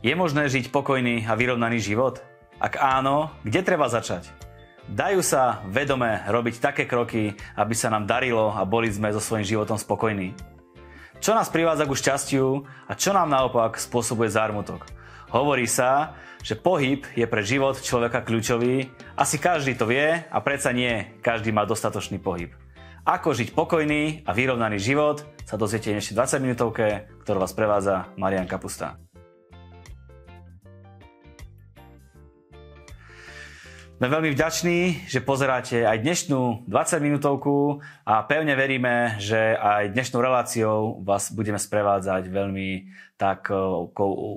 Je možné žiť pokojný a vyrovnaný život? Ak áno, kde treba začať? Dajú sa vedome robiť také kroky, aby sa nám darilo a boli sme so svojím životom spokojní? Čo nás privádza ku šťastiu a čo nám naopak spôsobuje zármutok? Hovorí sa, že pohyb je pre život človeka kľúčový. Asi každý to vie a predsa nie každý má dostatočný pohyb. Ako žiť pokojný a vyrovnaný život sa dozviete ešte 20 minútovke, ktorú vás prevádza Marian Kapusta. Sme veľmi vďační, že pozeráte aj dnešnú 20 minútovku a pevne veríme, že aj dnešnou reláciou vás budeme sprevádzať veľmi tak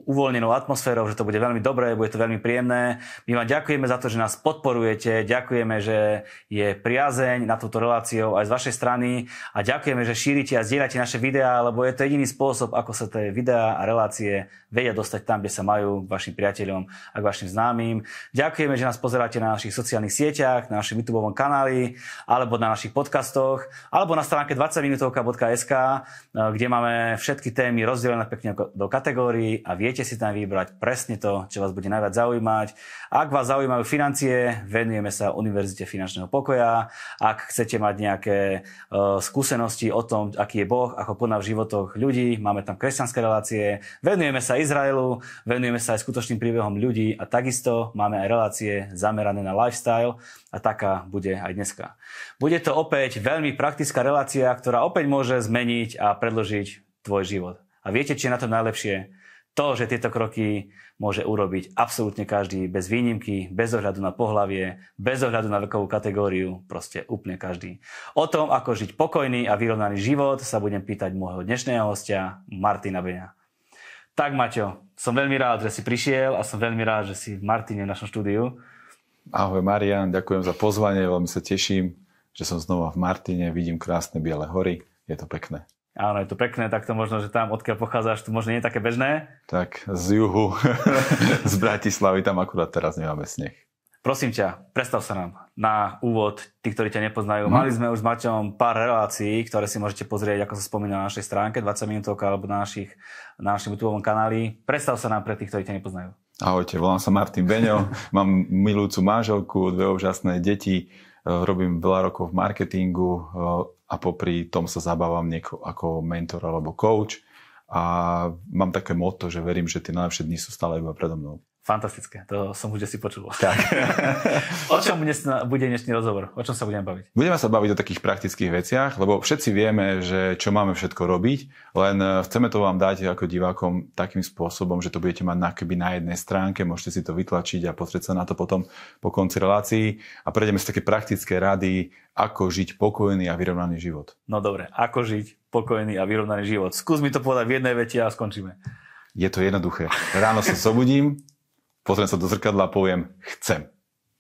uvoľnenou atmosférou, že to bude veľmi dobré, bude to veľmi príjemné. My vám ďakujeme za to, že nás podporujete, ďakujeme, že je priazeň na túto reláciou aj z vašej strany a ďakujeme, že šírite a zdieľate naše videá, lebo je to jediný spôsob, ako sa tie videá a relácie vedia dostať tam, kde sa majú k vašim priateľom a k vašim známym. Ďakujeme, že nás pozeráte na našich sociálnych sieťach, na našom YouTube kanáli, alebo na našich podcastoch, alebo na stránke 20minutovka.sk, kde máme všetky témy rozdelené pekne do kategórií a viete si tam vybrať presne to, čo vás bude najviac zaujímať. Ak vás zaujímajú financie, venujeme sa Univerzite finančného pokoja. Ak chcete mať nejaké uh, skúsenosti o tom, aký je Boh, ako koná v životoch ľudí, máme tam kresťanské relácie. Venujeme sa Izraelu, venujeme sa aj skutočným príbehom ľudí a takisto máme aj relácie zamerané na lifestyle a taká bude aj dneska. Bude to opäť veľmi praktická relácia, ktorá opäť môže zmeniť a predložiť tvoj život. A viete, či je na tom najlepšie? To, že tieto kroky môže urobiť absolútne každý, bez výnimky, bez ohľadu na pohlavie, bez ohľadu na vekovú kategóriu, proste úplne každý. O tom, ako žiť pokojný a vyrovnaný život, sa budem pýtať môjho dnešného hostia, Martina Beňa. Tak, Maťo, som veľmi rád, že si prišiel a som veľmi rád, že si v Martine v našom štúdiu. Ahoj Marian, ďakujem za pozvanie, veľmi sa teším, že som znova v Martine, vidím krásne biele hory, je to pekné. Áno, je to pekné, tak to možno, že tam, odkiaľ pochádzaš, to možno nie je také bežné. Tak z juhu, z Bratislavy, tam akurát teraz nemáme sneh. Prosím ťa, predstav sa nám na úvod, tí, ktorí ťa nepoznajú. Hmm. Mali sme už s Maťom pár relácií, ktoré si môžete pozrieť, ako sa spomína na našej stránke, 20 minútovka alebo na, našich, na našom YouTube kanáli. Predstav sa nám pre tých, ktorí ťa nepoznajú. Ahojte, volám sa Martin Beňo, mám milujúcu manželku, dve úžasné deti, robím veľa rokov v marketingu, a popri tom sa zabávam nieko, ako mentor alebo coach a mám také motto, že verím, že tie najlepšie dni sú stále iba predo mnou. Fantastické, to som už si počul. Tak. o čom dnes bude dnešný rozhovor? O čom sa budeme baviť? Budeme sa baviť o takých praktických veciach, lebo všetci vieme, že čo máme všetko robiť, len e, chceme to vám dať ako divákom takým spôsobom, že to budete mať na, keby na jednej stránke, môžete si to vytlačiť a pozrieť sa na to potom po konci relácií a prejdeme z také praktické rady, ako žiť pokojný a vyrovnaný život. No dobre, ako žiť pokojný a vyrovnaný život. Skús mi to povedať v jednej vete a skončíme. Je to jednoduché. Ráno sa zobudím, pozriem sa do zrkadla a poviem, chcem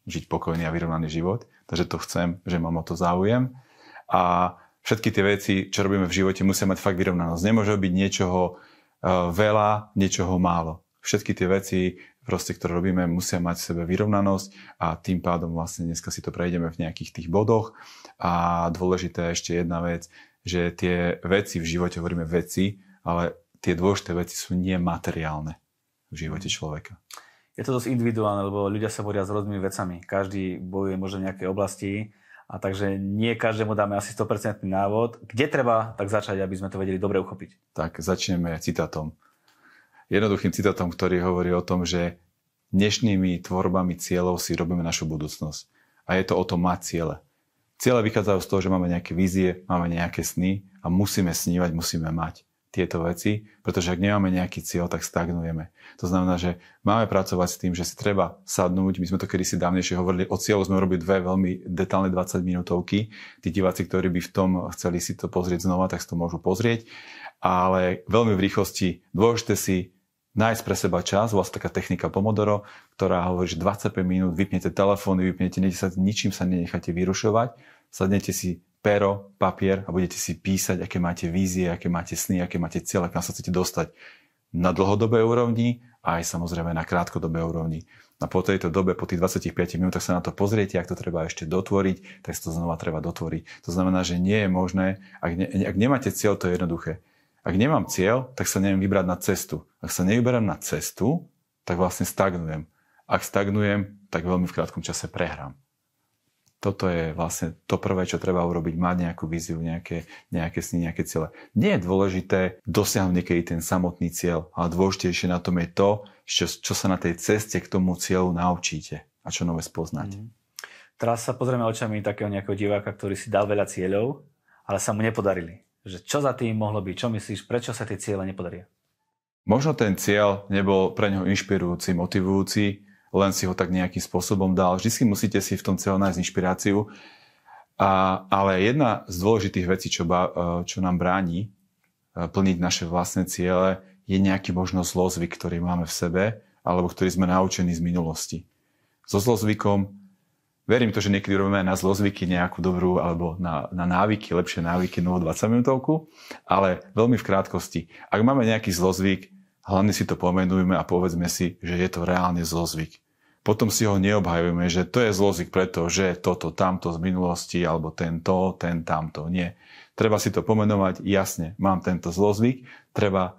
žiť pokojný a vyrovnaný život, takže to chcem, že mám o to záujem. A všetky tie veci, čo robíme v živote, musia mať fakt vyrovnanosť. Nemôže byť niečoho uh, veľa, niečoho málo. Všetky tie veci, proste, ktoré robíme, musia mať v sebe vyrovnanosť a tým pádom vlastne dneska si to prejdeme v nejakých tých bodoch. A dôležité ešte jedna vec, že tie veci v živote, hovoríme veci, ale tie dôležité veci sú nemateriálne v živote človeka je to dosť individuálne, lebo ľudia sa boria s rôznymi vecami. Každý bojuje možno v nejakej oblasti a takže nie každému dáme asi 100% návod. Kde treba tak začať, aby sme to vedeli dobre uchopiť? Tak začneme citátom. Jednoduchým citátom, ktorý hovorí o tom, že dnešnými tvorbami cieľov si robíme našu budúcnosť. A je to o tom mať ciele. Ciele vychádzajú z toho, že máme nejaké vízie, máme nejaké sny a musíme snívať, musíme mať tieto veci, pretože ak nemáme nejaký cieľ, tak stagnujeme. To znamená, že máme pracovať s tým, že si treba sadnúť. My sme to kedysi dávnejšie hovorili, o cieľu sme robili dve veľmi detálne 20 minútovky. Tí diváci, ktorí by v tom chceli si to pozrieť znova, tak si to môžu pozrieť. Ale veľmi v rýchlosti dôležité si nájsť pre seba čas, vlastne taká technika Pomodoro, ktorá hovorí, že 25 minút vypnete telefóny, vypnete, ničím sa nenecháte vyrušovať, sadnete si pero, papier a budete si písať, aké máte vízie, aké máte sny, aké máte cieľe, kam sa chcete dostať na dlhodobej úrovni a aj samozrejme na krátkodobej úrovni. A po tejto dobe, po tých 25 minútach sa na to pozriete, ak to treba ešte dotvoriť, tak to znova treba dotvoriť. To znamená, že nie je možné, ak, ne, ak nemáte cieľ, to je jednoduché. Ak nemám cieľ, tak sa neviem vybrať na cestu. Ak sa nevyberám na cestu, tak vlastne stagnujem. Ak stagnujem, tak veľmi v krátkom čase prehrám. Toto je vlastne to prvé, čo treba urobiť, mať nejakú víziu, nejaké, nejaké sny, nejaké ciele. Nie je dôležité dosiahnuť niekedy ten samotný cieľ, ale dôležitejšie na tom je to, čo, čo sa na tej ceste k tomu cieľu naučíte a čo nové spoznáte. Mm. Teraz sa pozrieme očami takého nejakého diváka, ktorý si dal veľa cieľov, ale sa mu nepodarili. Že čo za tým mohlo byť? Čo myslíš, prečo sa tie ciele nepodaria? Možno ten cieľ nebol pre neho inšpirujúci, motivujúci, len si ho tak nejakým spôsobom dal. Vždy musíte si v tom cieľu nájsť inšpiráciu. A, ale jedna z dôležitých vecí, čo, ba, čo nám bráni e, plniť naše vlastné ciele, je nejaký možno zlozvyk, ktorý máme v sebe, alebo ktorý sme naučení z minulosti. So zlozvykom Verím to, že niekedy robíme na zlozvyky nejakú dobrú, alebo na, na návyky, lepšie návyky, novú 20 minútovku, ale veľmi v krátkosti. Ak máme nejaký zlozvyk, hlavne si to pomenujme a povedzme si, že je to reálne zlozvyk. Potom si ho neobhajujeme, že to je zlozvyk preto, že toto, tamto z minulosti, alebo tento, ten, tamto. Nie. Treba si to pomenovať jasne. Mám tento zlozvyk, treba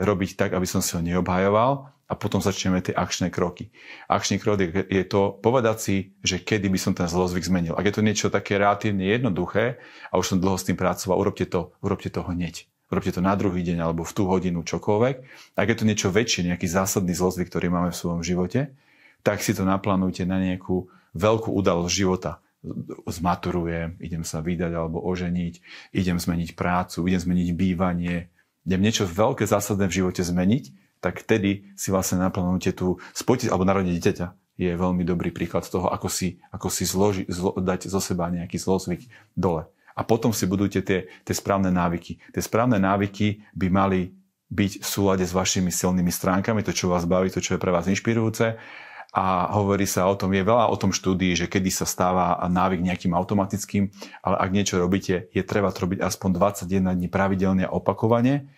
robiť tak, aby som si ho neobhajoval a potom začneme tie akčné kroky. Akčný krok je, to povedať si, že kedy by som ten zlozvyk zmenil. Ak je to niečo také relatívne jednoduché a už som dlho s tým pracoval, urobte to, urobte to hneď. Urobte to na druhý deň alebo v tú hodinu čokoľvek. Ak je to niečo väčšie, nejaký zásadný zlozvyk, ktorý máme v svojom živote, tak si to naplánujte na nejakú veľkú udalosť života. Zmaturujem, idem sa vydať alebo oženiť, idem zmeniť prácu, idem zmeniť bývanie, idem niečo veľké zásadné v živote zmeniť tak vtedy si vlastne naplánujete tú spotiť, alebo narodenie dieťaťa je veľmi dobrý príklad toho, ako si, ako si zloži, zlo, dať zo seba nejaký zlozvyk dole. A potom si budujete tie, tie správne návyky. Tie správne návyky by mali byť v súlade s vašimi silnými stránkami, to, čo vás baví, to, čo je pre vás inšpirujúce. A hovorí sa o tom, je veľa o tom štúdii, že kedy sa stáva návyk nejakým automatickým, ale ak niečo robíte, je treba to robiť aspoň 21 dní pravidelne a opakovane,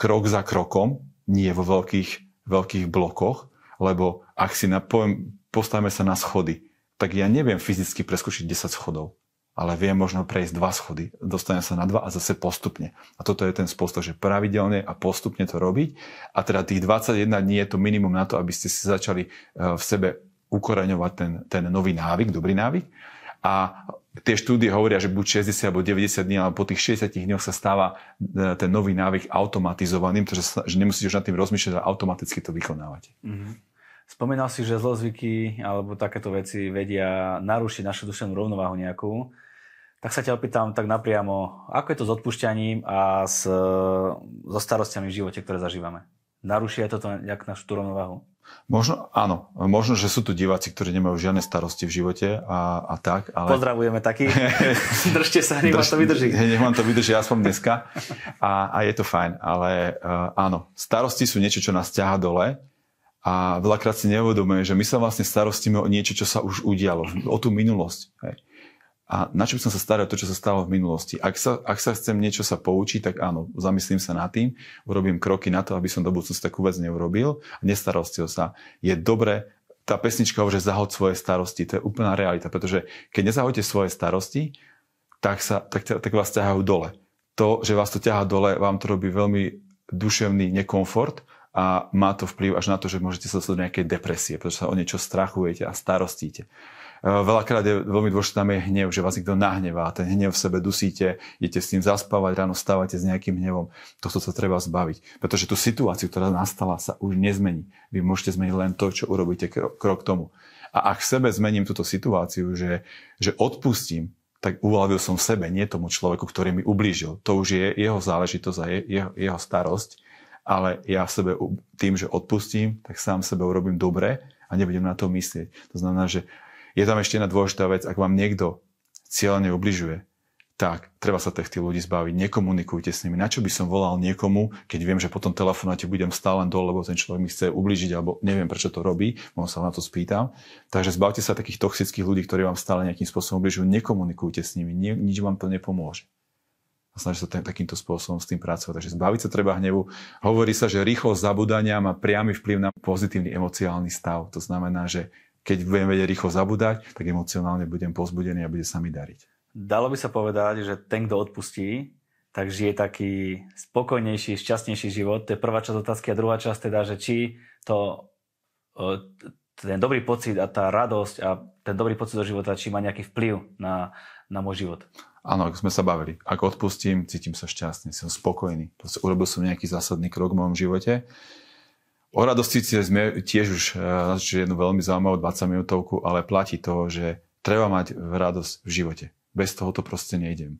krok za krokom, nie vo veľkých, veľkých blokoch, lebo ak si na, postavíme sa na schody, tak ja neviem fyzicky preskočiť 10 schodov, ale viem možno prejsť dva schody, dostanem sa na dva a zase postupne. A toto je ten spôsob, že pravidelne a postupne to robiť. A teda tých 21 dní je to minimum na to, aby ste si začali eh, v sebe ukoreňovať ten, ten nový návyk, dobrý návyk. A tie štúdie hovoria, že buď 60 alebo 90 dní, ale po tých 60 dňoch sa stáva e, ten nový návyk automatizovaným, pretože že nemusíte už nad tým rozmýšľať, ale automaticky to vykonávate. Mm-hmm. Spomínal si, že zlozvyky alebo takéto veci vedia narušiť našu duševnú rovnováhu nejakú. Tak sa ťa opýtam tak napriamo, ako je to s odpúšťaním a s, so starostiami v živote, ktoré zažívame? Naruší aj toto nejak našu tú rovnováhu? Možno, áno. Možno, že sú tu diváci, ktorí nemajú žiadne starosti v živote a, a tak. Ale... Pozdravujeme taký. Držte sa, nech vám to vydrží. Nech vám to vydrží aspoň dneska. A, a je to fajn. Ale uh, áno, starosti sú niečo, čo nás ťaha dole. A veľakrát si neuvedomuje, že my sa vlastne starostíme o niečo, čo sa už udialo. O tú minulosť. Hej a na čo by som sa staral to, čo sa stalo v minulosti. Ak sa, ak sa chcem niečo sa poučiť, tak áno, zamyslím sa nad tým, urobím kroky na to, aby som do budúcnosti takú vec neurobil a nestaral sa. Je dobre, tá pesnička hovorí, že zahod svoje starosti. To je úplná realita, pretože keď nezahodíte svoje starosti, tak, sa, tak, tak vás ťahajú dole. To, že vás to ťahá dole, vám to robí veľmi duševný nekomfort a má to vplyv až na to, že môžete sa dostať do nejakej depresie, pretože sa o niečo strachujete a starostíte. Eh, veľakrát je veľmi dôležité, tam je hnev, že vás niekto nahnevá, ten hnev v sebe dusíte, idete s tým zaspávať, ráno stávate s nejakým hnevom. Tohto sa treba zbaviť, pretože tú situáciu, ktorá nastala, sa už nezmení. Vy môžete zmeniť len to, čo urobíte krok, krok tomu. A ak v sebe zmením túto situáciu, že, že odpustím, tak uľavil som sebe, nie tomu človeku, ktorý mi ublížil. To už je jeho záležitosť a je, jeho, jeho starosť, ale ja v sebe tým, že odpustím, tak sám sebe urobím dobre a nebudem na to myslieť. To znamená, že je tam ešte jedna dôležitá vec, ak vám niekto cieľene ubližuje, tak treba sa tých ľudí zbaviť, nekomunikujte s nimi. Na čo by som volal niekomu, keď viem, že potom telefonáte budem stále dole, lebo ten človek mi chce ubližiť, alebo neviem, prečo to robí, možno sa na to spýtam. Takže zbavte sa takých toxických ľudí, ktorí vám stále nejakým spôsobom ubližujú, nekomunikujte s nimi, nie, nič vám to nepomôže. A snažte sa takýmto spôsobom s tým pracovať. Takže zbaviť sa treba hnevu. Hovorí sa, že rýchlosť zabudania má priamy vplyv na pozitívny emociálny stav. To znamená, že keď budem vedieť rýchlo zabúdať, tak emocionálne budem pozbudený a bude sa mi dariť. Dalo by sa povedať, že ten, kto odpustí, tak žije taký spokojnejší, šťastnejší život. To je prvá časť otázky. A druhá časť teda, že či to, ten dobrý pocit a tá radosť a ten dobrý pocit do života, či má nejaký vplyv na, na môj život. Áno, ako sme sa bavili. Ak odpustím, cítim sa šťastný, som spokojný. Proste urobil som nejaký zásadný krok v mojom živote. O radosti sme tiež už uh, jednu veľmi zaujímavú 20 minútovku, ale platí to, že treba mať radosť v živote. Bez toho to proste nejdem.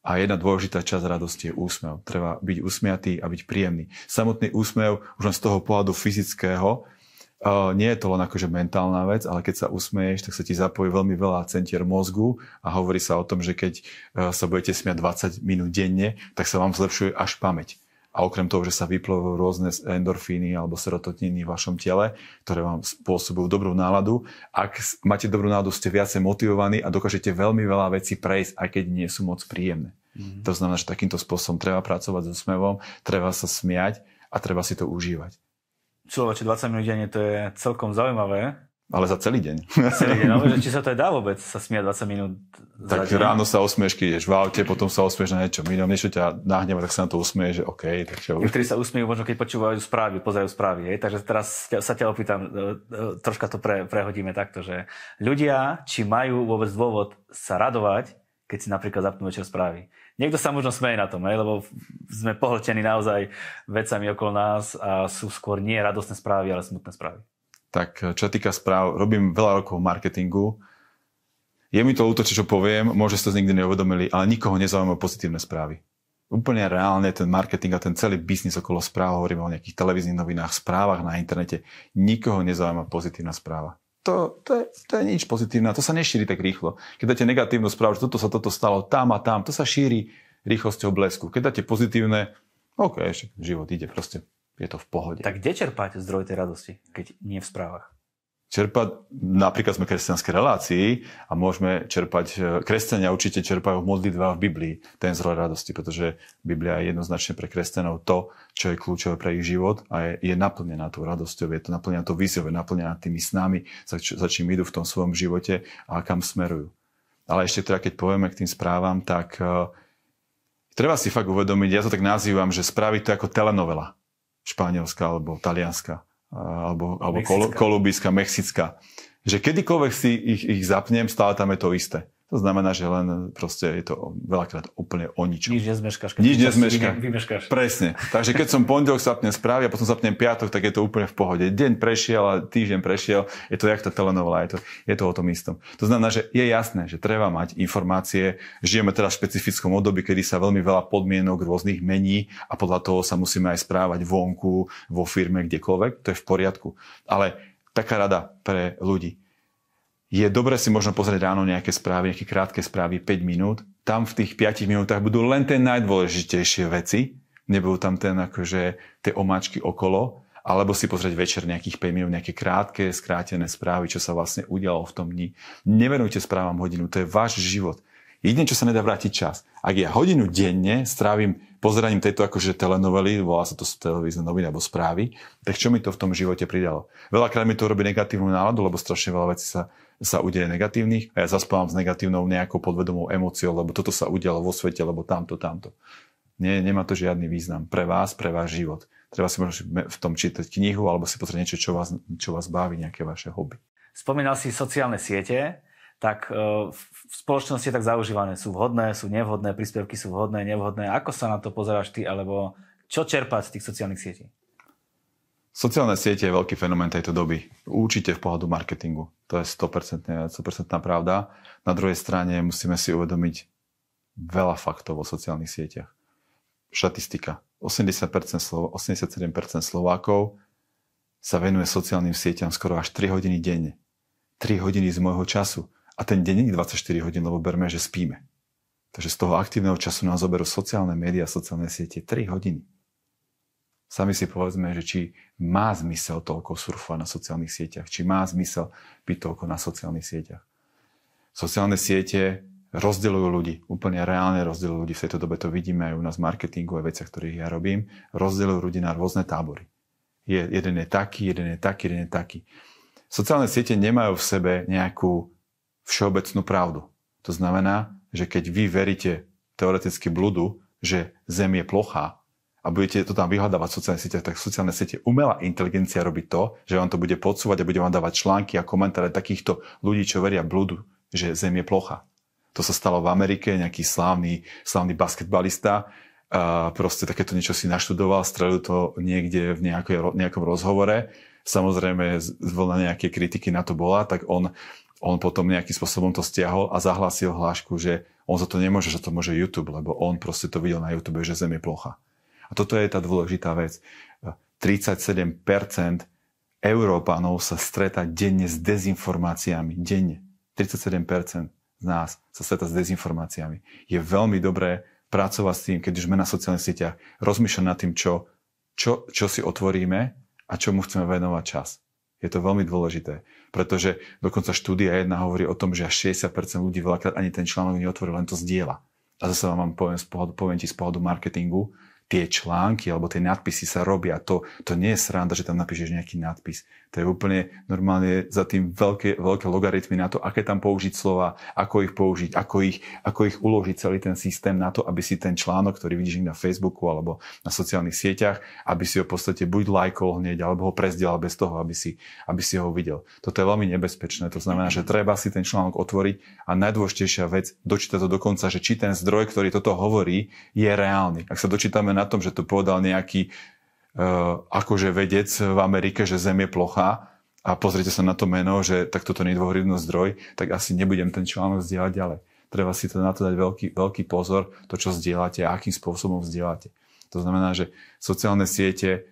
A jedna dôležitá časť radosti je úsmev. Treba byť usmiatý a byť príjemný. Samotný úsmev, už len z toho pohľadu fyzického, uh, nie je to len akože mentálna vec, ale keď sa usmeješ, tak sa ti zapojí veľmi veľa centier mozgu a hovorí sa o tom, že keď uh, sa budete smiať 20 minút denne, tak sa vám zlepšuje až pamäť. A okrem toho, že sa vyplovujú rôzne endorfíny alebo serotoniny v vašom tele, ktoré vám spôsobujú dobrú náladu, ak máte dobrú náladu, ste viacej motivovaní a dokážete veľmi veľa vecí prejsť, aj keď nie sú moc príjemné. Mm-hmm. To znamená, že takýmto spôsobom treba pracovať so smevom, treba sa smiať a treba si to užívať. Človeče, 20 minút denne to je celkom zaujímavé. Ale za celý deň. Celý deň, no, že či sa to aj dá vôbec sa smiať 20 minút Tak deň. ráno sa osmieš, keď ideš v aute, potom sa osmieš na niečo inom, niečo ťa nahneva, tak sa na to usmieš, že OK. Tak čo... Niektorí sa usmiejú možno, keď počúvajú správy, pozerajú správy. Hej? Takže teraz sa ťa opýtam, e, e, troška to pre, prehodíme takto, že ľudia, či majú vôbec dôvod sa radovať, keď si napríklad zapnú večer správy. Niekto sa možno smeje na tom, hej? lebo sme pohltení naozaj vecami okolo nás a sú skôr nie radostné správy, ale smutné správy tak eh, čo týka správ, robím veľa rokov marketingu. Je mi to ľúto, čo poviem, môže ste to nikdy neuvedomili, ale nikoho nezaujímajú pozitívne správy. Úplne reálne ten marketing a ten celý biznis okolo správ, hovorím o nejakých televíznych novinách, správach na internete, nikoho nezaujíma pozitívna správa. To, to, je, to je nič pozitívne, to sa nešíri tak rýchlo. Keď dáte negatívnu správu, že toto sa toto stalo tam a tam, to sa šíri rýchlosťou blesku. Keď dáte pozitívne, OK, ešte život ide proste je to v pohode. Tak kde čerpáte zdroj tej radosti, keď nie v správach? Čerpať, napríklad sme kresťanské relácii a môžeme čerpať, e, kresťania určite čerpajú v modlitbách v Biblii ten zdroj radosti, pretože Biblia je jednoznačne pre kresťanov to, čo je kľúčové pre ich život a je, je naplnená tou radosťou, je to naplnená tou víziou, je naplnená tými snami, za, za čím idú v tom svojom živote a kam smerujú. Ale ešte teda, keď povieme k tým správam, tak uh, treba si fakt uvedomiť, ja to tak nazývam, že spraviť to ako telenovela španielská alebo talianska alebo, alebo kolumbijská, mexická. Že kedykoľvek si ich, ich zapnem, stále tam je to isté. To znamená, že len proste je to veľakrát úplne o ničom. Nič nezmeškáš. Nič nezmeškáš. Vymeškáš. Presne. Takže keď som pondelok zapnem správy a potom zapnem piatok, tak je to úplne v pohode. Deň prešiel a týždeň prešiel. Je to jak tá telenovela, je to, je to o tom istom. To znamená, že je jasné, že treba mať informácie. Žijeme teraz v špecifickom období, kedy sa veľmi veľa podmienok rôznych mení a podľa toho sa musíme aj správať vonku, vo firme, kdekoľvek. To je v poriadku. Ale taká rada pre ľudí je dobre si možno pozrieť ráno nejaké správy, nejaké krátke správy, 5 minút. Tam v tých 5 minútach budú len tie najdôležitejšie veci, nebudú tam ten akože tie omáčky okolo, alebo si pozrieť večer nejakých 5 minút, nejaké krátke, skrátené správy, čo sa vlastne udialo v tom dni. Nevenujte správam hodinu, to je váš život. Jedine, čo sa nedá vrátiť čas. Ak ja hodinu denne strávim pozeraním tejto akože telenovely, volá sa to televízne noviny alebo správy, tak čo mi to v tom živote pridalo? Veľakrát mi to robí negatívnu náladu, lebo strašne veľa vecí sa sa udeje negatívnych a ja zaspávam s negatívnou nejakou podvedomou emóciou, lebo toto sa udialo vo svete, lebo tamto, tamto. Nie, nemá to žiadny význam pre vás, pre váš život. Treba si v tom čítať knihu alebo si pozrieť niečo, čo vás, čo vás baví, nejaké vaše hobby. Spomínal si sociálne siete, tak e, v spoločnosti tak zaužívané sú vhodné, sú nevhodné, príspevky sú vhodné, nevhodné. Ako sa na to pozeráš ty, alebo čo čerpať z tých sociálnych sietí? Sociálne siete je veľký fenomén tejto doby. Určite v pohľadu marketingu. To je 100%, 100% pravda. Na druhej strane musíme si uvedomiť veľa faktov o sociálnych sieťach. Štatistika. 80%, Slovo, 87% Slovákov sa venuje sociálnym sieťam skoro až 3 hodiny denne. 3 hodiny z môjho času. A ten deň nie 24 hodín, lebo berme, že spíme. Takže z toho aktívneho času nás zoberú sociálne médiá, sociálne siete 3 hodiny. Sami si povedzme, že či má zmysel toľko surfovať na sociálnych sieťach, či má zmysel byť toľko na sociálnych sieťach. Sociálne siete rozdeľujú ľudí, úplne reálne rozdeľujú ľudí. V tejto dobe to vidíme aj u nás v marketingu a veciach, ktorých ja robím. Rozdeľujú ľudí na rôzne tábory. Je, jeden je taký, jeden je taký, jeden je taký. Sociálne siete nemajú v sebe nejakú všeobecnú pravdu. To znamená, že keď vy veríte teoreticky bludu, že Zem je plochá a budete to tam vyhľadávať v sociálnych sieťach, tak sociálne siete umelá inteligencia robí to, že vám to bude podsúvať a bude vám dávať články a komentáre takýchto ľudí, čo veria blúdu, že Zem je plocha. To sa stalo v Amerike, nejaký slávny, slávny basketbalista, a proste takéto niečo si naštudoval, strelil to niekde v nejakej, nejakom rozhovore. Samozrejme, vlna nejaké kritiky na to bola, tak on, on potom nejakým spôsobom to stiahol a zahlasil hlášku, že on za to nemôže, že to môže YouTube, lebo on proste to videl na YouTube, že Zem je plocha. A toto je tá dôležitá vec. 37% Európanov sa stretá denne s dezinformáciami. Denne. 37% z nás sa stretá s dezinformáciami. Je veľmi dobré pracovať s tým, keď už sme na sociálnych sieťach, rozmýšľať nad tým, čo, čo, čo si otvoríme a čomu chceme venovať čas. Je to veľmi dôležité, pretože dokonca štúdia jedna hovorí o tom, že až 60% ľudí veľakrát ani ten článok neotvorí, len to zdieľa. A zase vám poviem, z pohľadu, poviem ti z pohľadu marketingu, tie články alebo tie nadpisy sa robia. To, to nie je sranda, že tam napíšeš nejaký nadpis. To je úplne normálne za tým veľké, veľké logaritmy na to, aké tam použiť slova, ako ich použiť, ako ich, ako ich uložiť celý ten systém na to, aby si ten článok, ktorý vidíš na Facebooku alebo na sociálnych sieťach, aby si ho v podstate buď lajkol hneď, alebo ho prezdielal bez toho, aby si, aby si ho videl. Toto je veľmi nebezpečné. To znamená, že treba si ten článok otvoriť a najdôležitejšia vec, dočítať to dokonca, že či ten zdroj, ktorý toto hovorí, je reálny. Ak sa dočítame na tom, že to povedal nejaký akože vedec v Amerike, že Zem je plochá a pozrite sa na to meno, že tak toto nie je zdroj, tak asi nebudem ten článok zdieľať ďalej. Treba si to na to dať veľký, veľký pozor, to, čo zdieľate a akým spôsobom zdieľate. To znamená, že sociálne siete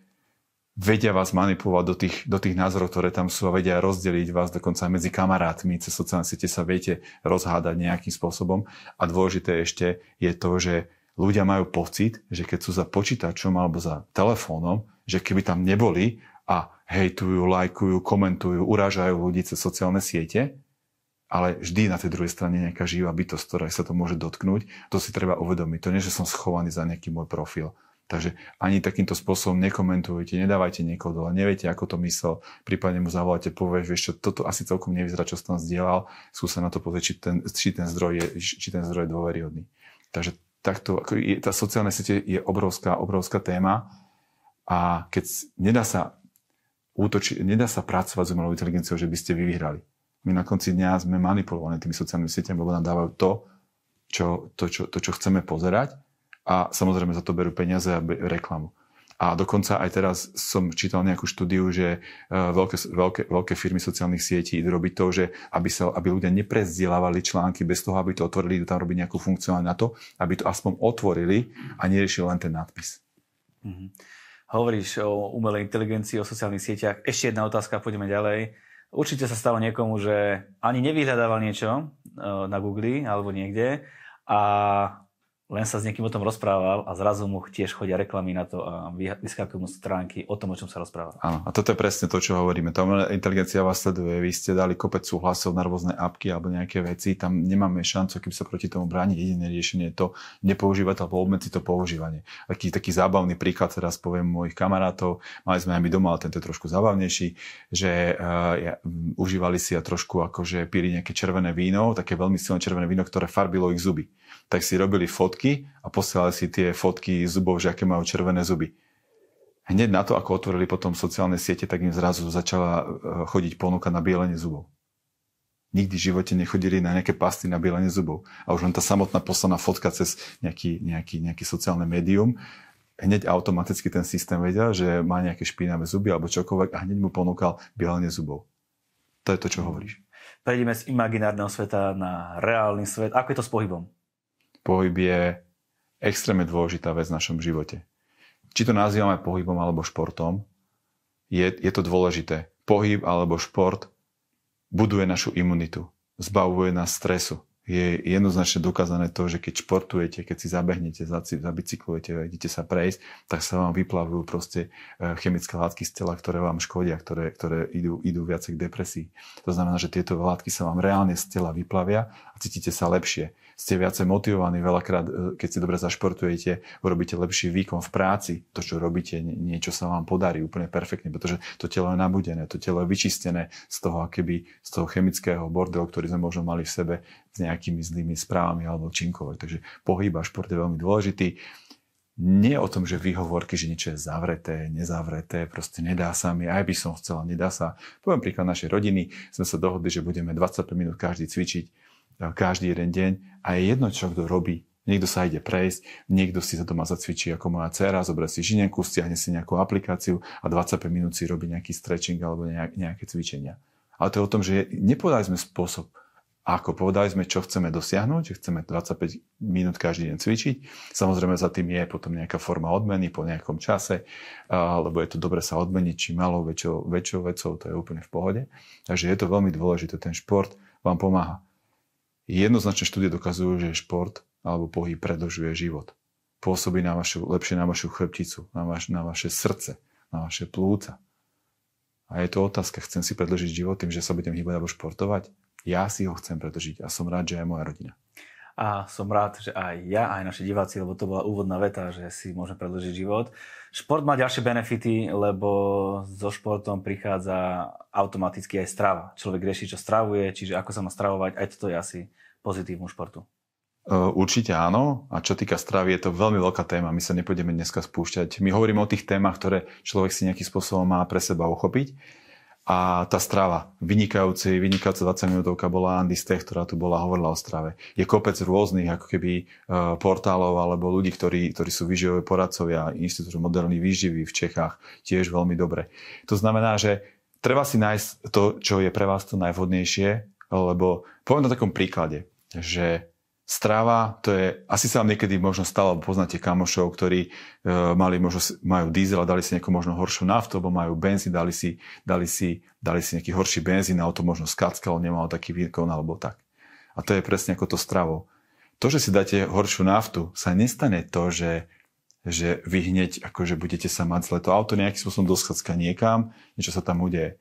vedia vás manipulovať do tých, do tých názorov, ktoré tam sú a vedia rozdeliť vás dokonca medzi kamarátmi. Cez sociálne siete sa viete rozhádať nejakým spôsobom. A dôležité ešte je to, že ľudia majú pocit, že keď sú za počítačom alebo za telefónom, že keby tam neboli a hejtujú, lajkujú, komentujú, urážajú ľudí cez sociálne siete, ale vždy na tej druhej strane nejaká živá bytosť, ktorá sa to môže dotknúť, to si treba uvedomiť. To nie, že som schovaný za nejaký môj profil. Takže ani takýmto spôsobom nekomentujte, nedávajte niekoho dole, neviete, ako to myslel, prípadne mu zavoláte, povieš, vieš čo, toto asi celkom nevyzerá, čo som tam zdieľal, skúsa na to pozrieť, či ten, či ten zdroj je, či ten zdroj je dôveryhodný. Takže takto, ako je, tá sociálna siete je obrovská, obrovská téma a keď nedá sa útoči, nedá sa pracovať s umelou inteligenciou, že by ste vy vyhrali. My na konci dňa sme manipulovaní tými sociálnymi sieťami, lebo nám dávajú to, čo, to, čo, to, čo chceme pozerať a samozrejme za to berú peniaze a reklamu. A dokonca aj teraz som čítal nejakú štúdiu, že e, veľké, veľké, veľké firmy sociálnych sietí idú robiť to, že aby, sa, aby ľudia neprezdielávali články bez toho, aby to otvorili, idú tam robiť nejakú funkciu na to, aby to aspoň otvorili a neriešili len ten nadpis. Mm-hmm. Hovoríš o umelej inteligencii, o sociálnych sieťach. Ešte jedna otázka, poďme ďalej. Určite sa stalo niekomu, že ani nevyhľadával niečo e, na Google alebo niekde a len sa s niekým o tom rozprával a zrazu mu tiež chodia reklamy na to a vyskakujú mu stránky o tom, o čom sa rozpráva. Áno, a toto je presne to, čo hovoríme. Tá inteligencia vás sleduje. Vy ste dali kopec súhlasov na rôzne apky alebo nejaké veci. Tam nemáme šancu, kým sa proti tomu brániť. Jediné riešenie je to nepoužívať alebo obmedziť to používanie. Taký, taký zábavný príklad teraz poviem mojich kamarátov. Mali sme aj my doma, ale tento je trošku zábavnejší, že uh, ja, um, užívali si a trošku akože pili nejaké červené víno, také veľmi silné červené víno, ktoré farbilo ich zuby tak si robili fotky a posielali si tie fotky zubov, že aké majú červené zuby. Hneď na to, ako otvorili potom sociálne siete, tak im zrazu začala e, chodiť ponuka na bielenie zubov. Nikdy v živote nechodili na nejaké pasty na bielenie zubov. A už len tá samotná poslaná fotka cez nejaký, nejaký, nejaký sociálne médium, hneď automaticky ten systém vedel, že má nejaké špinavé zuby alebo čokoľvek a hneď mu ponúkal bielenie zubov. To je to, čo hovoríš. Prejdeme z imaginárneho sveta na reálny svet. Ako je to s pohybom? Pohyb je extrémne dôležitá vec v našom živote. Či to nazývame pohybom alebo športom, je, je to dôležité. Pohyb alebo šport buduje našu imunitu, zbavuje nás stresu. Je jednoznačne dokázané to, že keď športujete, keď si zabehnete, zabicyklujete, idete sa prejsť, tak sa vám vyplavujú proste e, chemické látky z tela, ktoré vám škodia, ktoré, ktoré idú, idú viacej k depresii. To znamená, že tieto látky sa vám reálne z tela vyplavia a cítite sa lepšie ste viacej motivovaní, veľakrát, e, keď si dobre zašportujete, urobíte lepší výkon v práci, to, čo robíte, niečo sa vám podarí úplne perfektne, pretože to telo je nabudené, to telo je vyčistené z toho, keby z toho chemického bordelu, ktorý sme možno mali v sebe s nejakými zlými správami alebo činkové. Takže pohyb a šport je veľmi dôležitý nie o tom, že výhovorky, že niečo je zavreté, nezavreté, proste nedá sa mi, aj by som chcela, nedá sa. Poviem príklad našej rodiny, sme sa dohodli, že budeme 25 minút každý cvičiť, e, každý jeden deň a je jedno, čo kto robí. Niekto sa ide prejsť, niekto si sa doma zacvičí ako moja dcera, zoberie si žinenku, stiahne si nejakú aplikáciu a 25 minút si robí nejaký stretching alebo nejaké cvičenia. Ale to je o tom, že nepovedali sme spôsob, ako povedali sme, čo chceme dosiahnuť, chceme 25 minút každý deň cvičiť. Samozrejme za tým je potom nejaká forma odmeny po nejakom čase, lebo je to dobre sa odmeniť, či malou, väčšou, väčšou vecou, to je úplne v pohode. Takže je to veľmi dôležité, ten šport vám pomáha. Jednoznačne štúdie dokazujú, že šport alebo pohyb predlžuje život. Pôsobí na vašu, lepšie na vašu chrbticu, na, vaš, na vaše srdce, na vaše plúca. A je to otázka, chcem si predlžiť život tým, že sa budem hýbať alebo športovať? Ja si ho chcem predlžiť a som rád, že aj moja rodina. A som rád, že aj ja, aj naši diváci, lebo to bola úvodná veta, že si môžem predlžiť život. Šport má ďalšie benefity, lebo so športom prichádza automaticky aj strava. Človek rieši, čo stravuje, čiže ako sa má stravovať, aj toto je asi pozitívnu športu. Určite áno. A čo týka stravy, je to veľmi veľká téma. My sa nepôjdeme dneska spúšťať. My hovoríme o tých témach, ktoré človek si nejakým spôsobom má pre seba uchopiť. A tá strava, vynikajúci, vynikajúca 20 minútovka bola Andy Stech, ktorá tu bola, hovorila o strave. Je kopec rôznych ako keby uh, portálov alebo ľudí, ktorí, ktorí sú výživové poradcovia, Inštitút modernej výživy v Čechách, tiež veľmi dobre. To znamená, že treba si nájsť to, čo je pre vás to najvhodnejšie, lebo poviem na takom príklade, že Strava, to je, asi sa vám niekedy možno stalo, poznáte kamošov, ktorí e, mali, možno, majú diesel a dali si nejakú možno horšiu naftu, alebo majú benzín, dali si, dali si, dali si nejaký horší benzín, auto možno skackalo, nemalo taký výkon alebo tak. A to je presne ako to stravou. To, že si dáte horšiu naftu, sa nestane to, že, že vy hneď akože budete sa mať zle. To auto nejakým spôsobom doskacka niekam, niečo sa tam udeje.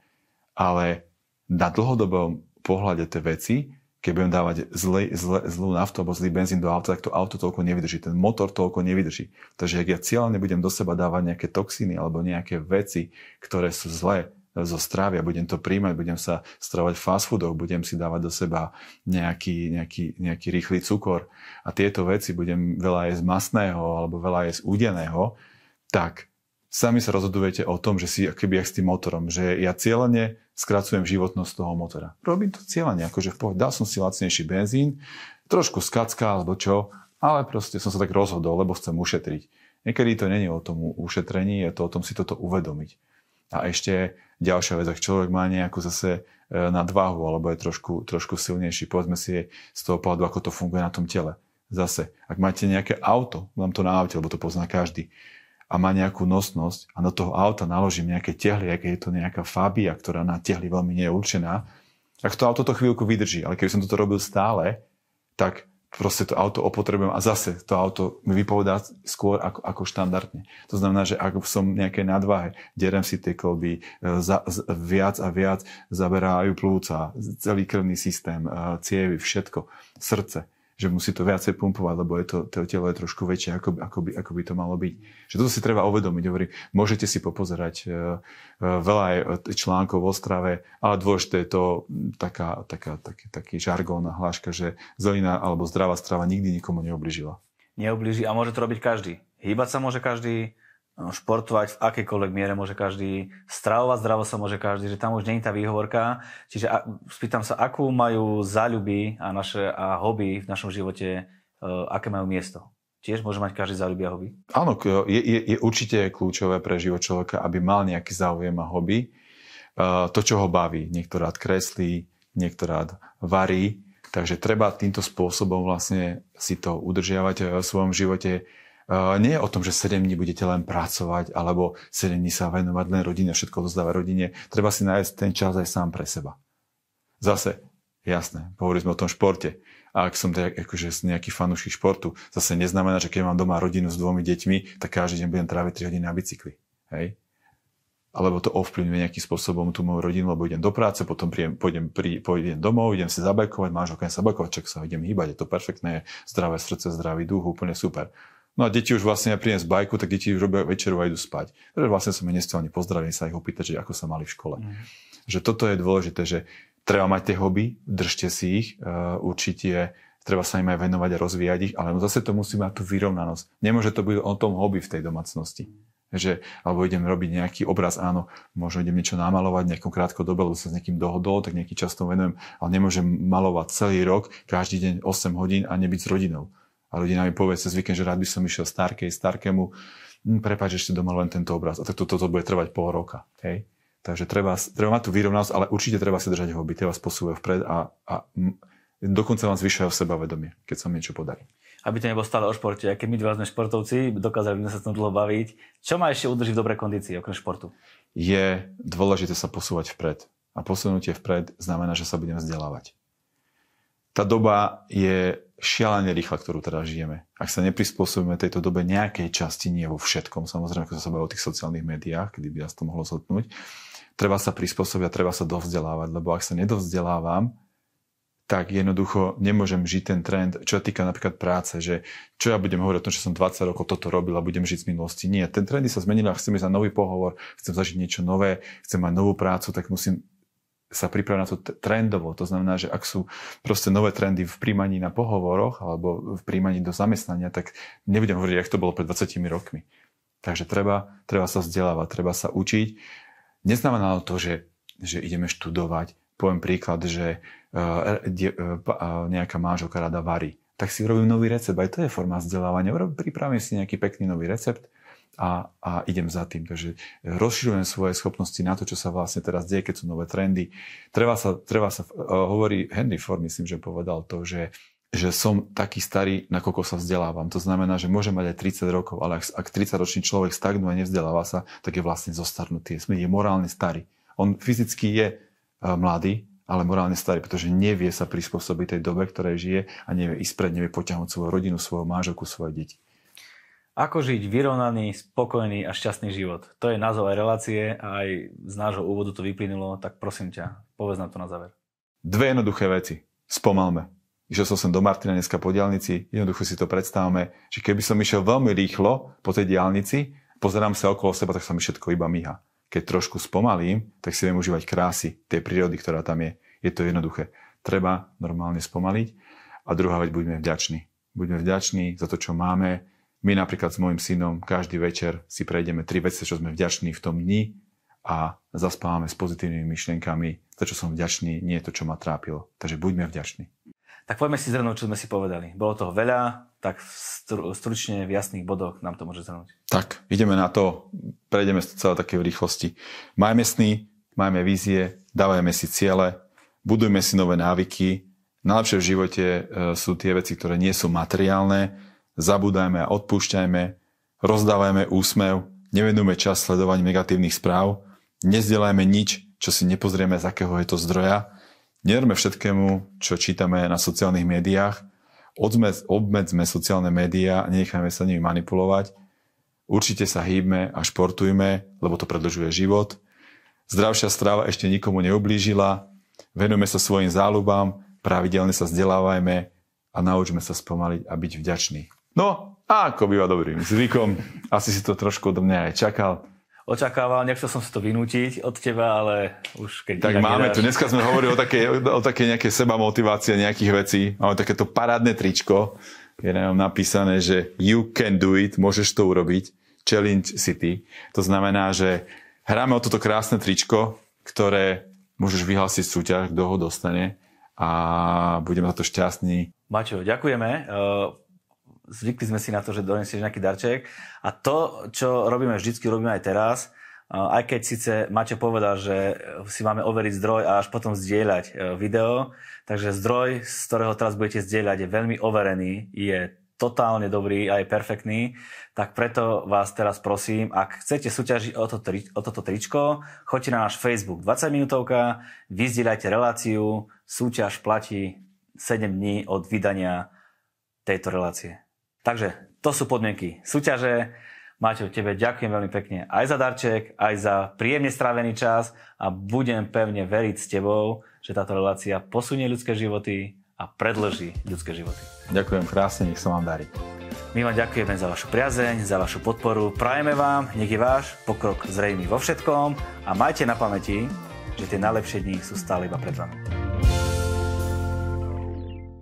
Ale na dlhodobom pohľade tie veci keď budem dávať zlej, zle, zlú naftu alebo zlý benzín do auta, tak to auto toľko nevydrží, ten motor toľko nevydrží. Takže ak ja cieľne budem do seba dávať nejaké toxíny alebo nejaké veci, ktoré sú zlé zo stravy a budem to príjmať, budem sa stravovať fast foodov, budem si dávať do seba nejaký, nejaký, nejaký rýchly cukor a tieto veci budem veľa jesť masného alebo veľa jesť údeného, tak sami sa rozhodujete o tom, že si keby jak s tým motorom, že ja cieľene skracujem životnosť toho motora. Robím to cieľene, akože v pohode, dal som si lacnejší benzín, trošku skacka alebo čo, ale proste som sa tak rozhodol, lebo chcem ušetriť. Niekedy to není o tom ušetrení, je to o tom si toto uvedomiť. A ešte ďalšia vec, ak človek má nejakú zase e, nadváhu alebo je trošku, trošku silnejší, povedzme si z toho pohľadu, ako to funguje na tom tele. Zase, ak máte nejaké auto, mám to na aute, lebo to pozná každý, a má nejakú nosnosť a do toho auta naložím nejaké tehly, aké je to nejaká fábia, ktorá na tehly veľmi nie je určená, tak to auto to chvíľku vydrží. Ale keby som toto robil stále, tak proste to auto opotrebujem a zase to auto mi vypovedá skôr ako, ako štandardne. To znamená, že ak som nejaké nadváhe, derem si tie kolby, e, za, z, viac a viac zaberajú plúca, celý krvný systém, e, cievy, všetko, srdce, že musí to viacej pumpovať, lebo je to, to telo je trošku väčšie, ako, ako, by, ako by to malo byť. Že toto si treba uvedomiť. Hovorí, môžete si popozerať uh, uh, veľa aj článkov o strave, ale dôležité je to taká, taká, taký, taký žargón a hláška, že zelená alebo zdravá strava nikdy nikomu neobližila. Neublíži a môže to robiť každý. Hýbať sa môže každý, športovať v akejkoľvek miere môže každý, stravovať zdravo sa môže každý, že tam už nie je tá výhovorka. Čiže a, spýtam sa, akú majú záľuby a, naše, a hobby v našom živote, uh, aké majú miesto? Tiež môže mať každý záľuby a hobby? Áno, je, je, je určite kľúčové pre život človeka, aby mal nejaký záujem a hobby. Uh, to, čo ho baví. Niekto rád kreslí, niekto rád varí. Takže treba týmto spôsobom vlastne si to udržiavať v svojom živote nie je o tom, že 7 dní budete len pracovať alebo 7 dní sa venovať len rodine, všetko dozdávať rodine. Treba si nájsť ten čas aj sám pre seba. Zase, jasné, hovorili sme o tom športe. A ak som tak, akože nejaký fanúšik športu, zase neznamená, že keď mám doma rodinu s dvomi deťmi, tak každý deň budem tráviť 3 hodiny na bicykli. Hej? alebo to ovplyvňuje nejakým spôsobom tú moju rodinu, lebo idem do práce, potom príjem, pôjdem, prí, pôjdem domov, idem si zabajkovať, máš okaj sa bajkovať, čak sa idem hýbať, je to perfektné, zdravé srdce, zdravý duch, úplne super. No a deti už vlastne, ja z bajku, tak deti už robia večeru a idú spať. Takže vlastne som ich nestel ani pozdraviť, sa ich opýtať, že ako sa mali v škole. Mm. Že toto je dôležité, že treba mať tie hobby, držte si ich, uh, určite treba sa im aj venovať a rozvíjať ich, ale zase to musí mať tú vyrovnanosť. Nemôže to byť o tom hobby v tej domácnosti že, alebo idem robiť nejaký obraz, áno, možno idem niečo namalovať nejakom krátkodobe, lebo sa s niekým dohodol, tak nejaký čas to venujem, ale nemôžem malovať celý rok, každý deň 8 hodín a nebyť s rodinou. A rodina mi povie cez víkend, že rád by som išiel starkej, starkému, hm, prepáč, ešte doma len tento obraz. A tak toto to, to bude trvať pol roka. Hej? Takže treba, treba mať tú vyrovnanosť, ale určite treba si držať hobby, treba spôsobuje vpred a, a dokonca vám zvyšuje sebavedomie, keď sa niečo podarí aby to nebolo stále o športe. Keď my dva sme športovci, dokázali sme sa tom dlho baviť. Čo ma ešte udrží v dobrej kondícii okrem športu? Je dôležité sa posúvať vpred. A posunutie vpred znamená, že sa budeme vzdelávať. Tá doba je šialene rýchla, ktorú teraz žijeme. Ak sa neprispôsobíme tejto dobe nejakej časti, nie vo všetkom, samozrejme, ako sa bavilo o tých sociálnych médiách, kedy by nás to mohlo zhodnúť, treba sa prispôsobiť a treba sa dovzdelávať, lebo ak sa nedovzdelávam, tak jednoducho nemôžem žiť ten trend, čo sa týka napríklad práce, že čo ja budem hovoriť o tom, že som 20 rokov toto robil a budem žiť z minulosti. Nie, ten trendy sa zmenili a chcem ísť na nový pohovor, chcem zažiť niečo nové, chcem mať novú prácu, tak musím sa pripraviť na to trendovo. To znamená, že ak sú proste nové trendy v príjmaní na pohovoroch alebo v príjmaní do zamestnania, tak nebudem hovoriť, jak to bolo pred 20 rokmi. Takže treba, treba sa vzdelávať, treba sa učiť. Neznamená to, že, že ideme študovať. Poviem príklad, že Eh, eh, nejaká máželka rada varí. Tak si robím nový recept, aj to je forma vzdelávania. Pripravím si nejaký pekný nový recept a, a idem za tým. Takže rozširujem svoje schopnosti na to, čo sa vlastne teraz deje, keď sú nové trendy. Treba sa, treba sa uh, hovorí Henry Ford, myslím, že povedal to, že že som taký starý, nakoľko sa vzdelávam. To znamená, že môžem mať aj 30 rokov, ale ak, ak 30-ročný človek stagnuje a nevzdeláva sa, tak je vlastne zostarnutý. Je morálne starý. On fyzicky je uh, mladý, ale morálne starý, pretože nevie sa prispôsobiť tej dobe, ktorej žije a nevie ísť pred, nevie poťahnuť svoju rodinu, svoju máželku, svoje deti. Ako žiť vyrovnaný, spokojný a šťastný život? To je názov aj relácie a aj z nášho úvodu to vyplynulo, tak prosím ťa, povedz nám to na záver. Dve jednoduché veci. Spomalme. Išiel som sem do Martina dneska po diálnici, jednoducho si to predstavme, že keby som išiel veľmi rýchlo po tej diálnici, pozerám sa okolo seba, tak sa mi všetko iba míha keď trošku spomalím, tak si viem užívať krásy tej prírody, ktorá tam je. Je to jednoduché. Treba normálne spomaliť. A druhá vec, buďme vďační. Buďme vďační za to, čo máme. My napríklad s môjim synom každý večer si prejdeme tri veci, čo sme vďační v tom dni a zaspávame s pozitívnymi myšlienkami. Za čo som vďačný, nie je to, čo ma trápilo. Takže buďme vďační. Tak poďme si zhrnúť, čo sme si povedali. Bolo toho veľa, tak stručne v jasných bodoch nám to môže zhrnúť. Tak, ideme na to, prejdeme to celé také v rýchlosti. Majme sny, majme vízie, dávajme si ciele, budujme si nové návyky. Najlepšie v živote e, sú tie veci, ktoré nie sú materiálne. Zabúdajme a odpúšťajme, rozdávajme úsmev, nevenujme čas sledovaniu negatívnych správ, nezdielajme nič, čo si nepozrieme, z akého je to zdroja. Nerme všetkému, čo čítame na sociálnych médiách, obmedzme sociálne médiá nenechajme sa nimi manipulovať. Určite sa hýbme a športujme, lebo to predlžuje život. Zdravšia strava ešte nikomu neublížila. Venujme sa svojim záľubám, pravidelne sa vzdelávajme a naučme sa spomaliť a byť vďační. No, a ako býva dobrým zvykom, asi si to trošku od mňa aj čakal očakával, nechcel som si to vynútiť od teba, ale už keď... Tak máme nedáš... tu, dneska sme hovorili o takej, o takej nejakej seba motivácie nejakých vecí. Máme takéto parádne tričko, je nám napísané, že you can do it, môžeš to urobiť, Challenge City. To znamená, že hráme o toto krásne tričko, ktoré môžeš vyhlásiť súťaž, kto ho dostane a budeme za to šťastní. Mačo, ďakujeme zvykli sme si na to, že donesieš nejaký darček. A to, čo robíme vždycky, robíme aj teraz. Aj keď síce Maťo povedal, že si máme overiť zdroj a až potom zdieľať e, video, takže zdroj, z ktorého teraz budete zdieľať, je veľmi overený, je totálne dobrý a je perfektný, tak preto vás teraz prosím, ak chcete súťažiť o, to, o toto tričko, choďte na náš Facebook 20 minútovka, vyzdieľajte reláciu, súťaž platí 7 dní od vydania tejto relácie. Takže to sú podmienky súťaže. Maťo, tebe ďakujem veľmi pekne aj za darček, aj za príjemne strávený čas a budem pevne veriť s tebou, že táto relácia posunie ľudské životy a predlží ľudské životy. Ďakujem krásne, nech sa vám darí. My vám ďakujeme za vašu priazeň, za vašu podporu. Prajeme vám, nech je váš pokrok zrejmý vo všetkom a majte na pamäti, že tie najlepšie dni sú stále iba pred vami.